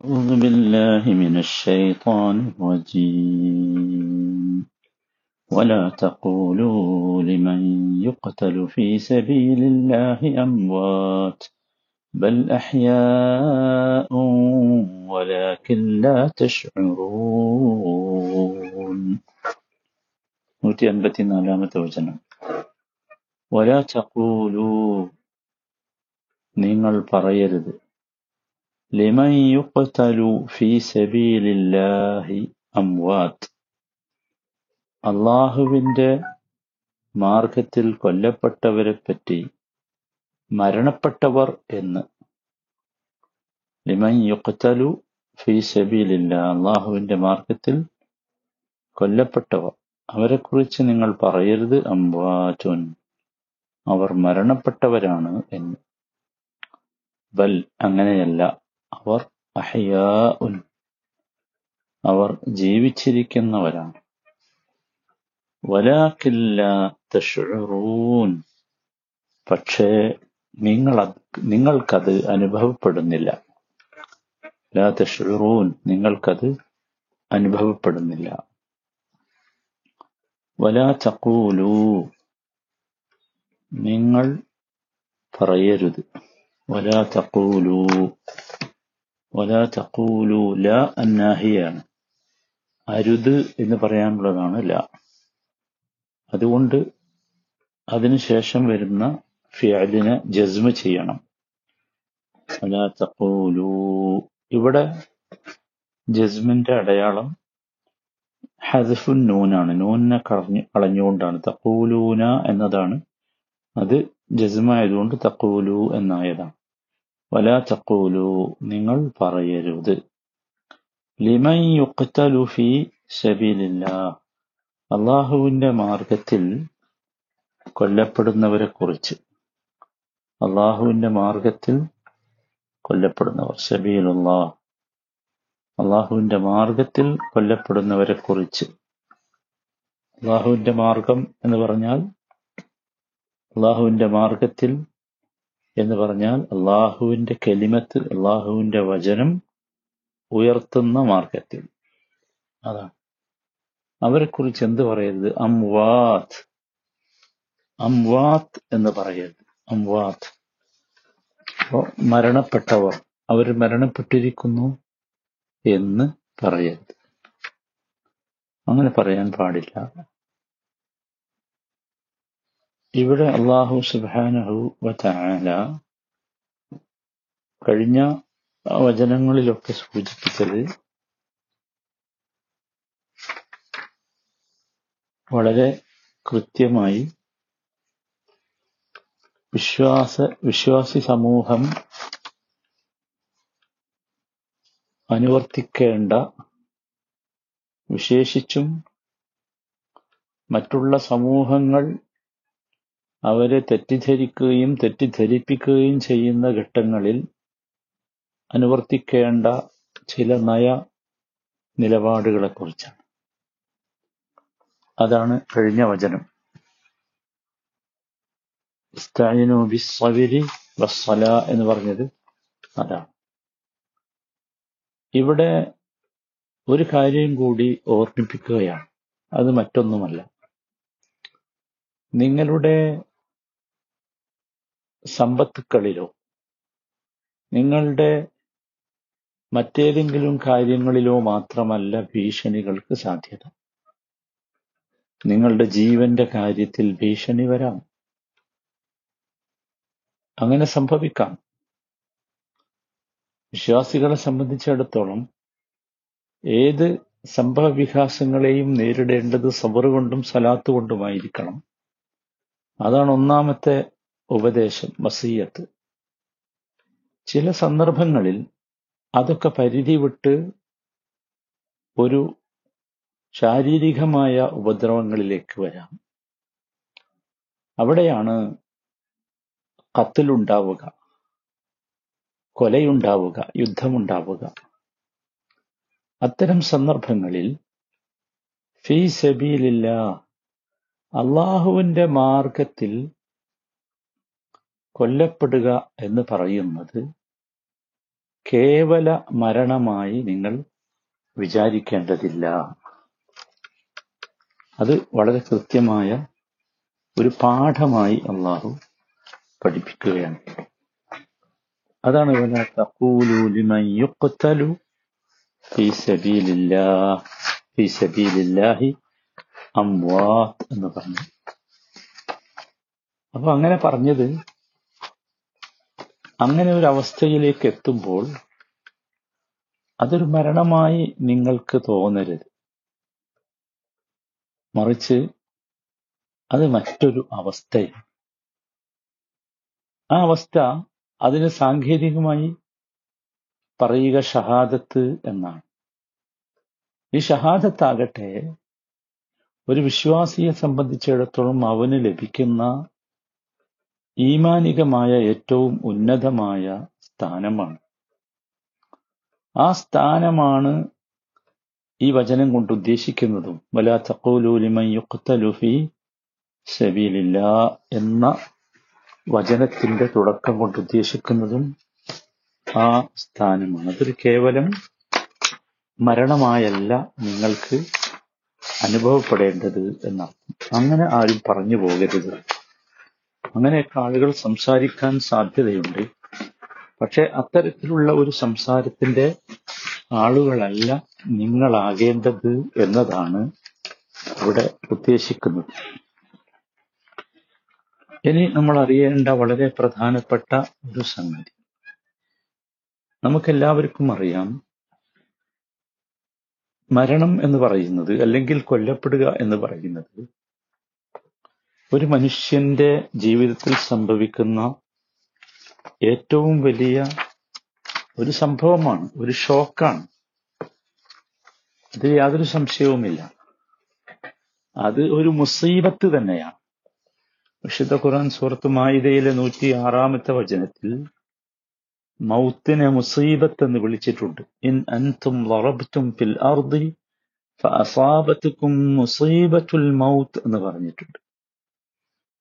أعوذ بالله من الشيطان الرجيم ولا تقولوا لمن يقتل في سبيل الله أموات بل أحياء ولكن لا تشعرون നൂറ്റി അൻപത്തിനാലാമത്തെ വചനം ولا تقولوا നിങ്ങൾ പറയരുത് ലിമൻ യുഖ്തലു ഫീ സബീലില്ലാഹി അംവാത് അള്ളാഹുവിന്റെ മാർഗത്തിൽ കൊല്ലപ്പെട്ടവരെ പറ്റി മരണപ്പെട്ടവർ എന്ന്. ലിമൻ യുഖ്തലു ഫീ സബീലില്ല അള്ളാഹുവിന്റെ മാർഗത്തിൽ കൊല്ലപ്പെട്ടവർ. അവരെക്കുറിച്ച് നിങ്ങൾ പറയരുത് അംവാറ്റുൻ അവർ മരണപ്പെട്ടവരാണ് എന്ന്. ബൽ അങ്ങനെയല്ല. അവർ അഹയാഉൻ അവർ ജീവിച്ചിരിക്കുന്നവരാണ്. വലാക്കില്ല തഷുറൂൻ പക്ഷേ നിങ്ങൾ നിങ്ങൾക്കത് അനുഭവപ്പെടുന്നില്ല. ലാ നിങ്ങൾക്കത് അനുഭവപ്പെടുന്നില്ല. വലാ തഖൂലു നിങ്ങൾ പറയരുത്. വലാ തഖൂലു വലാ തഖൂലു ലാ അന്നാഹിയാണ് അരുത് എന്ന് പറയാനുള്ളതാണ് ലാ. അതുകൊണ്ട് അതിനുശേഷം വരുന്ന ഫിഅലിനെ ജസ്മ ചെയ്യണം. വലാ തഖൂലു. ഇവിടെ ജസ്മിന്റെ അടയാളം ഹസഫുൻ നൂനാണ്. നൂനിനെ കളഞ്ഞു കളഞ്ഞുകൊണ്ടാണ്. തക്കൂലൂന എന്നതാണ്. അത് ജസ്മായതുകൊണ്ട് തഖൂലു എന്നായതാണ്. വലാ തഖൂലു നിങ്ങൾ പറയരുത്. ലിമൻ ഫീ അള്ളാഹുവിന്റെ മാർഗത്തിൽ കൊല്ലപ്പെടുന്നവരെ കുറിച്ച് അള്ളാഹുവിന്റെ മാർഗത്തിൽ കൊല്ലപ്പെടുന്നവർ ഷബീലുള്ള അള്ളാഹുവിന്റെ മാർഗത്തിൽ കൊല്ലപ്പെടുന്നവരെ കുറിച്ച് അള്ളാഹുവിന്റെ മാർഗം എന്ന് പറഞ്ഞാൽ അള്ളാഹുവിന്റെ മാർഗത്തിൽ എന്ന് പറഞ്ഞാൽ അള്ളാഹുവിന്റെ കെലിമത്ത് അള്ളാഹുവിന്റെ വചനം ഉയർത്തുന്ന മാർഗത്തിൽ. അതാണ്. അവരെ കുറിച്ച് എന്ത് പറയരുത്? അംവാത്ത് അംവാത്ത് എന്ന് പറയരുത്. അംവാത്ത് അപ്പോ മരണപ്പെട്ടവർ അവർ മരണപ്പെട്ടിരിക്കുന്നു എന്ന് പറയരുത്. അങ്ങനെ പറയാൻ പാടില്ല. ഇവിടെ അള്ളാഹു സുബാനഹു വല കഴിഞ്ഞ വചനങ്ങളിലൊക്കെ സൂചിപ്പിച്ചത് വളരെ കൃത്യമായി വിശ്വാസ വിശ്വാസി സമൂഹം അനുവർത്തിക്കേണ്ട വിശേഷിച്ചും മറ്റുള്ള സമൂഹങ്ങൾ അവരെ തെറ്റിദ്ധരിക്കുകയും തെറ്റിദ്ധരിപ്പിക്കുകയും ചെയ്യുന്ന ഘട്ടങ്ങളിൽ അനുവർത്തിക്കേണ്ട ചില നയ നിലപാടുകളെക്കുറിച്ചാണ്. അതാണ് കഴിഞ്ഞ വചനം. എന്ന് പറഞ്ഞത് അതാണ്. ഇവിടെ ഒരു കാര്യം കൂടി ഓർമ്മിപ്പിക്കുകയാണ്. അത് മറ്റൊന്നുമല്ല. നിങ്ങളുടെ സമ്പത്തുക്കളിലോ നിങ്ങളുടെ മറ്റേതെങ്കിലും കാര്യങ്ങളിലോ മാത്രമല്ല ഭീഷണികൾക്ക് സാധ്യത. നിങ്ങളുടെ ജീവന്റെ കാര്യത്തിൽ ഭീഷണി വരാം. അങ്ങനെ സംഭവിക്കാം. വിശ്വാസികളെ സംബന്ധിച്ചിടത്തോളം ഏത് സംഭവ വികാസങ്ങളെയും നേരിടേണ്ടത് സബറുകൊണ്ടും സലാത്തുകൊണ്ടുമായിരിക്കണം സലാത്ത് കൊണ്ടുമായിരിക്കണം. അതാണ് ഒന്നാമത്തെ ഉപദേശം മസീയത്ത് ചില സന്ദർഭങ്ങളിൽ അതൊക്കെ പരിധി വിട്ട് ഒരു ശാരീരികമായ ഉപദ്രവങ്ങളിലേക്ക് വരാം. അവിടെയാണ് കത്തിലുണ്ടാവുക കൊലയുണ്ടാവുക യുദ്ധമുണ്ടാവുക. അത്തരം സന്ദർഭങ്ങളിൽ ഫീ സബീലില്ല അള്ളാഹുവിന്റെ മാർഗത്തിൽ കൊല്ലപ്പെടുക എന്ന് പറയുന്നത് കേവല മരണമായി നിങ്ങൾ വിചാരിക്കേണ്ടതില്ല. അത് വളരെ കൃത്യമായ ഒരു പാഠമായി അള്ളാഹു പഠിപ്പിക്കുകയാണ്. അതാണ് ഇവിടെ തഖൂലു ലിമൻ യുഖ്തലു ഫീ ഫീ സബീലില്ലാഹി അംവാത്ത് എന്ന് പറഞ്ഞു. അപ്പൊ അങ്ങനെ പറഞ്ഞത് അങ്ങനെ ഒരു അവസ്ഥയിലേക്ക് എത്തുമ്പോൾ അതൊരു മരണമായി നിങ്ങൾക്ക് തോന്നരുത്. മറിച്ച് അത് മറ്റൊരു അവസ്ഥയാണ്. ആ അവസ്ഥ അതിന് സാങ്കേതികമായി പറയുക ഷഹാദത്ത് എന്നാണ്. ഈ ഷഹാദത്താകട്ടെ ഒരു വിശ്വാസിയെ സംബന്ധിച്ചിടത്തോളം അവന് ലഭിക്കുന്ന ഈമാനികമായ ഏറ്റവും ഉന്നതമായ സ്ഥാനമാണ്. ആ സ്ഥാനമാണ് ഈ വചനം കൊണ്ട് ഉദ്ദേശിക്കുന്നതും. വലാ തക്കോലൂലിമയുക്തലുഫി ലിമൻ യുഖ്തലു ഫീ സബീലില്ലാ എന്ന വചനത്തിന്റെ തുടക്കം കൊണ്ട് ഉദ്ദേശിക്കുന്നതും ആ സ്ഥാനമാണ്. അതൊരു കേവലം മരണമായല്ല നിങ്ങൾക്ക് അനുഭവപ്പെടേണ്ടത് എന്നർത്ഥം അങ്ങനെ ആരും പറഞ്ഞു പോകരുത്. അങ്ങനെയൊക്കെ ആളുകൾ സംസാരിക്കാൻ സാധ്യതയുണ്ട്. പക്ഷെ അത്തരത്തിലുള്ള ഒരു സംസാരത്തിന്റെ ആളുകളല്ല നിങ്ങളാകേണ്ടത് എന്നതാണ് ഇവിടെ ഉദ്ദേശിക്കുന്നത്. ഇനി നമ്മൾ അറിയേണ്ട വളരെ പ്രധാനപ്പെട്ട ഒരു സംഗതി. നമുക്കെല്ലാവർക്കും അറിയാം മരണം എന്ന് പറയുന്നത് അല്ലെങ്കിൽ കൊല്ലപ്പെടുക എന്ന് പറയുന്നത് ഒരു മനുഷ്യന്റെ ജീവിതത്തിൽ സംഭവിക്കുന്ന ഏറ്റവും വലിയ ഒരു സംഭവമാണ് ഒരു ഷോക്കാണ്. അതിൽ യാതൊരു സംശയവുമില്ല. അത് ഒരു മുസീബത്ത് തന്നെയാണ്. വിശുദ്ധ ഖുർആൻ സൂറത്ത് മായിദയിലെ നൂറ്റി ആറാമത്തെ വചനത്തിൽ മൗത്തിനെ മുസീബത്ത് എന്ന് വിളിച്ചിട്ടുണ്ട്. ഇൻ അൻതും ലറബ്തും ഫിൽ അർദി ഫഅസാബത്തുക്കും മുസീബത്തുൽ മൗത്ത് എന്ന് പറഞ്ഞിട്ടുണ്ട്.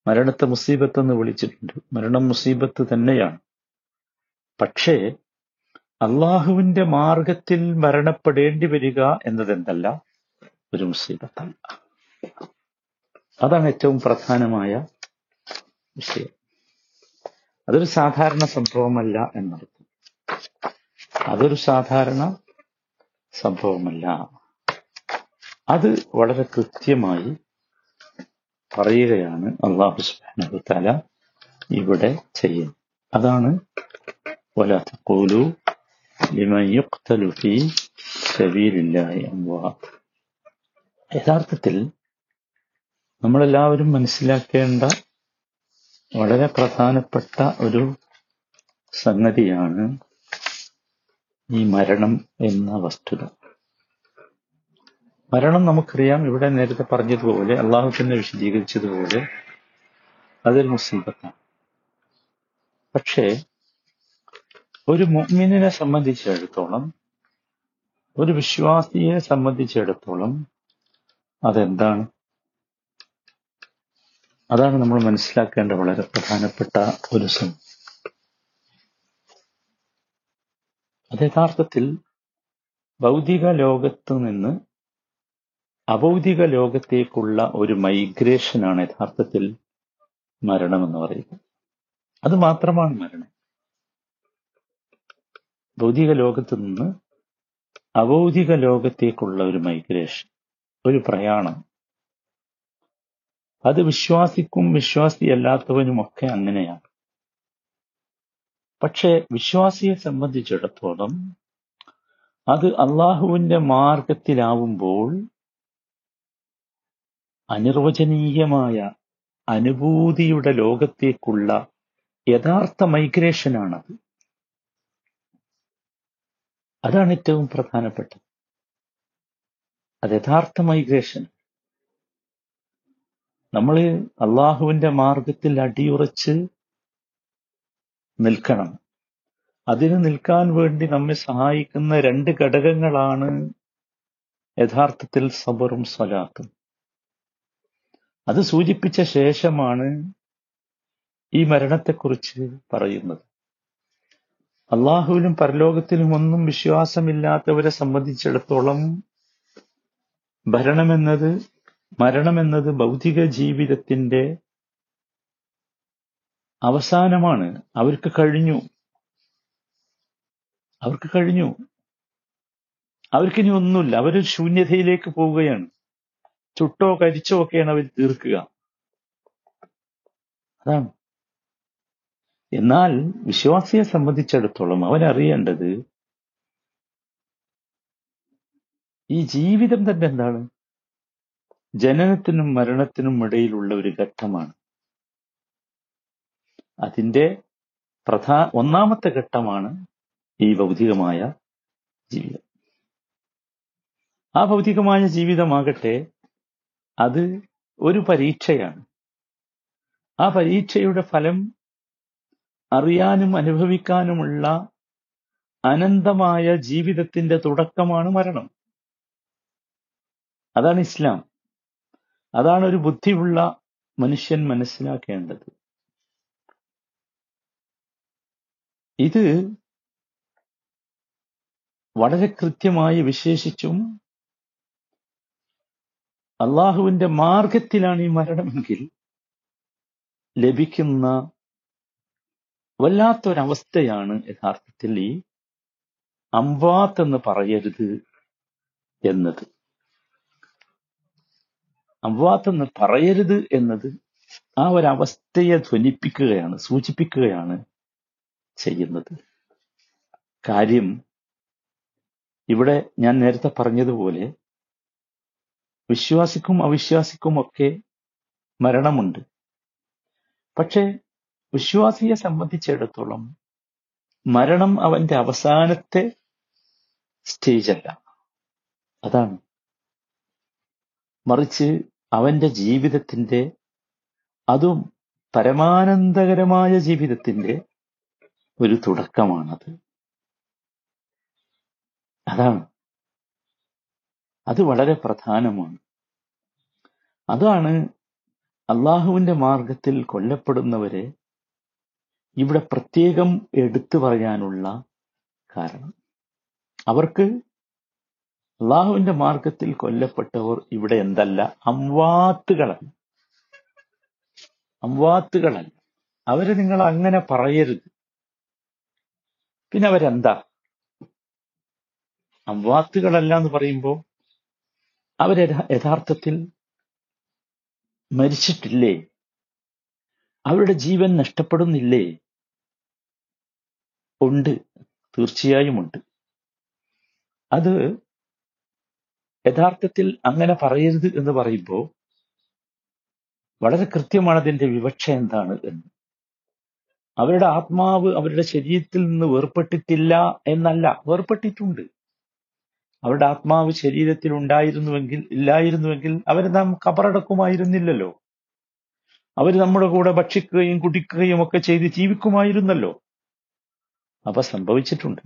മരണത്തെ മുസീബത്ത് എന്ന് വിളിച്ചിട്ടുണ്ട്. മരണം മുസീബത്ത് തന്നെയാണ്. പക്ഷേ അള്ളാഹുവിന്റെ മാർഗത്തിൽ മരണപ്പെടേണ്ടി വരിക എന്നതെന്തല്ല? ഒരു മുസീബത്തല്ല. അതാണ് ഏറ്റവും പ്രധാനമായ വിഷയം. അതൊരു സാധാരണ സംഭവമല്ല എന്നർത്ഥം അതൊരു സാധാരണ സംഭവമല്ല അത് വളരെ കൃത്യമായി പറയുകയാണ് അള്ളാഹു സുബ്ഹാനഹു തആല ഇവിടെ ചെയ്യുന്നത് അതാണ് ولا تقولوا لمن يقتل في سبيل الله أموات യഥാർത്ഥത്തിൽ നമ്മളെല്ലാവരും മനസ്സിലാക്കേണ്ട വളരെ പ്രധാനപ്പെട്ട ഒരു സംഗതിയാണ് ഈ മരണം എന്ന വസ്തുത. മരണം നമുക്കറിയാം ഇവിടെ നേരത്തെ പറഞ്ഞതുപോലെ അള്ളാഹു തന്നെ വിശദീകരിച്ചതുപോലെ അതൊരു മുസീബത്താണ്. പക്ഷേ ഒരു മുഅ്മിനിനെ സംബന്ധിച്ചിടത്തോളം ഒരു വിശ്വാസിയെ സംബന്ധിച്ചിടത്തോളം അതെന്താണ്? അതാണ് നമ്മൾ മനസ്സിലാക്കേണ്ട വളരെ പ്രധാനപ്പെട്ട ഒരു സം അത് യഥാർത്ഥത്തിൽ ഭൗതിക ലോകത്ത് നിന്ന് അഭൗതിക ലോകത്തേക്കുള്ള ഒരു മൈഗ്രേഷനാണ് യഥാർത്ഥത്തിൽ മരണം എന്ന് പറയുന്നത്. അത് മാത്രമാണ് മരണം. ഭൗതിക ലോകത്ത് നിന്ന് അഭൗതിക ലോകത്തേക്കുള്ള ഒരു മൈഗ്രേഷൻ ഒരു പ്രയാണം അത് വിശ്വാസിക്കും വിശ്വാസിയല്ലാത്തവനുമൊക്കെ അങ്ങനെയാണ്. പക്ഷെ വിശ്വാസിയെ സംബന്ധിച്ചിടത്തോളം അത് അള്ളാഹുവിന്റെ മാർഗത്തിലാവുമ്പോൾ അനിർവചനീയമായ അനുഭൂതിയുടെ ലോകത്തേക്കുള്ള യഥാർത്ഥ മൈഗ്രേഷനാണത്. അതാണ് ഏറ്റവും പ്രധാനപ്പെട്ടത്. അത് യഥാർത്ഥ മൈഗ്രേഷൻ. നമ്മൾ അള്ളാഹുവിന്റെ മാർഗത്തിൽ അടിയുറച്ച് നിൽക്കണം. അതിന് നിൽക്കാൻ വേണ്ടി നമ്മെ സഹായിക്കുന്ന രണ്ട് ഘടകങ്ങളാണ് യഥാർത്ഥത്തിൽ സബറും സ്വലാത്തും. അത് സൂചിപ്പിച്ച ശേഷമാണ് ഈ മരണത്തെക്കുറിച്ച് പറയുന്നത്. അള്ളാഹുവിലും പരലോകത്തിലും ഒന്നും വിശ്വാസമില്ലാത്തവരെ സംബന്ധിച്ചിടത്തോളം ഭരണമെന്നത് മരണമെന്നത് ഭൗതിക ജീവിതത്തിന്റെ അവസാനമാണ്. അവർക്ക് കഴിഞ്ഞു. അവർക്ക് കഴിഞ്ഞു. അവർക്കിനി ഒന്നുമില്ല. അവരൊരു ശൂന്യതയിലേക്ക് പോവുകയാണ്. ചുട്ടോ കരിച്ചോ ഒക്കെയാണ് അവർ തീർക്കുക. അതാണ്. എന്നാൽ വിശ്വാസിയെ സംബന്ധിച്ചിടത്തോളം അവൻ അറിയേണ്ടത് ഈ ജീവിതം തന്നെ എന്താണ്? ജനനത്തിനും മരണത്തിനും ഇടയിലുള്ള ഒരു ഘട്ടമാണ്. അതിന്റെ പ്രധാ ഒന്നാമത്തെ ഘട്ടമാണ് ഈ ഭൗതികമായ ജീവിതം. ആ ഭൗതികമായ ജീവിതമാകട്ടെ അത് ഒരു പരീക്ഷയാണ്. ആ പരീക്ഷയുടെ ഫലം അറിയാനും അനുഭവിക്കാനുമുള്ള അനന്തമായ ജീവിതത്തിന്റെ തുടക്കമാണ് മരണം. അതാണ് ഇസ്ലാം. അതാണ് ഒരു ബുദ്ധിയുള്ള മനുഷ്യൻ മനസ്സിലാക്കേണ്ടത്. ഇത് വളരെ കൃത്യമായി വിശേഷിച്ചും അള്ളാഹുവിന്റെ മാർഗത്തിലാണ് ഈ മരണമെങ്കിൽ ലഭിക്കുന്ന വല്ലാത്തൊരവസ്ഥയാണ് യഥാർത്ഥത്തിൽ ഈ അംവാത്ത് എന്ന് പറയരുത് എന്നത്. അംവാത്ത് എന്ന് പറയരുത് എന്നത് ആ ഒരവസ്ഥയെ ധ്വനിപ്പിക്കുകയാണ് സൂചിപ്പിക്കുകയാണ് ചെയ്യുന്നത്. കാര്യം ഇവിടെ ഞാൻ നേരത്തെ പറഞ്ഞതുപോലെ വിശ്വാസിക്കും അവിശ്വാസിക്കും ഒക്കെ മരണമുണ്ട്. പക്ഷേ വിശ്വാസിയെ സംബന്ധിച്ചിടത്തോളം മരണം അവന്റെ അവസാനത്തെ സ്റ്റേജ് അല്ല അതാണ്. മറിച്ച് അവന്റെ ജീവിതത്തിന്റെ അതും പരമാനന്ദകരമായ ജീവിതത്തിന്റെ ഒരു തുടക്കമാണത്. അതാണ്. അത് വളരെ പ്രധാനമാണ്. അതാണ് അള്ളാഹുവിന്റെ മാർഗത്തിൽ കൊല്ലപ്പെടുന്നവരെ ഇവിടെ പ്രത്യേകം എടുത്തു പറയാനുള്ള കാരണം. അവർക്ക് അള്ളാഹുവിന്റെ മാർഗത്തിൽ കൊല്ലപ്പെട്ടവർ ഇവിടെ എന്തല്ല? അംവാത്തുകളല്ല. അംവാത്തുകളല്ല. അവരെ നിങ്ങൾ അങ്ങനെ പറയരുത്. പിന്നെ അവരെന്താ? അംവാത്തുകളല്ല എന്ന് പറയുമ്പോൾ അവർ യഥാർത്ഥത്തിൽ മരിച്ചിട്ടില്ലേ? അവരുടെ ജീവൻ നഷ്ടപ്പെടുന്നില്ലേ? ഉണ്ട്. തീർച്ചയായും ഉണ്ട്. അത് യഥാർത്ഥത്തിൽ അങ്ങനെ പറയരുത് എന്ന് പറയുമ്പോൾ വളരെ കൃത്യമാണ് അതിന്റെ വിവക്ഷ എന്താണ് എന്ന്. അവരുടെ ആത്മാവ് അവരുടെ ശരീരത്തിൽ നിന്ന് വേർപ്പെട്ടിട്ടില്ല എന്നല്ല വേർപ്പെട്ടിട്ടുണ്ട്. അവരുടെ ആത്മാവ് ശരീരത്തിൽ ഉണ്ടായിരുന്നുവെങ്കിൽ ഇല്ലായിരുന്നുവെങ്കിൽ അവർ നാം കബറടക്കുമായിരുന്നില്ലല്ലോ. അവർ നമ്മുടെ കൂടെ ഭക്ഷിക്കുകയും കുടിക്കുകയും ഒക്കെ ചെയ്ത് ജീവിക്കുമായിരുന്നല്ലോ. അവ സംഭവിച്ചിട്ടുണ്ട്.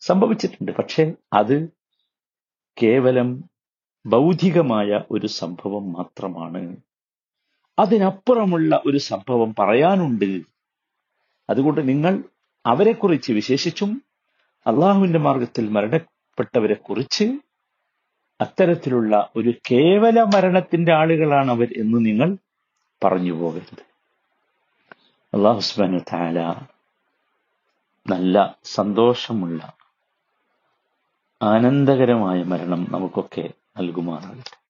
സംഭവിച്ചിട്ടുണ്ട്. പക്ഷെ അത് കേവലം ബൗദ്ധികമായ ഒരു സംഭവം മാത്രമാണ്. അതിനപ്പുറമുള്ള ഒരു സംഭവം പറയാനുണ്ട്. അതുകൊണ്ട് നിങ്ങൾ അവരെക്കുറിച്ച് വിശേഷിച്ചും അള്ളാഹുവിന്റെ മാർഗത്തിൽ മരണപ്പെട്ടവരെ കുറിച്ച് അത്തരത്തിലുള്ള ഒരു കേവല മരണത്തിന്റെ ആളുകളാണ് അവർ എന്ന് നിങ്ങൾ പറഞ്ഞു പോകരുത്. അള്ളാഹുസ്ബാൻ താല നല്ല സന്തോഷമുള്ള ആനന്ദകരമായ മരണം നമുക്കൊക്കെ നൽകുമാറാകട്ടെ.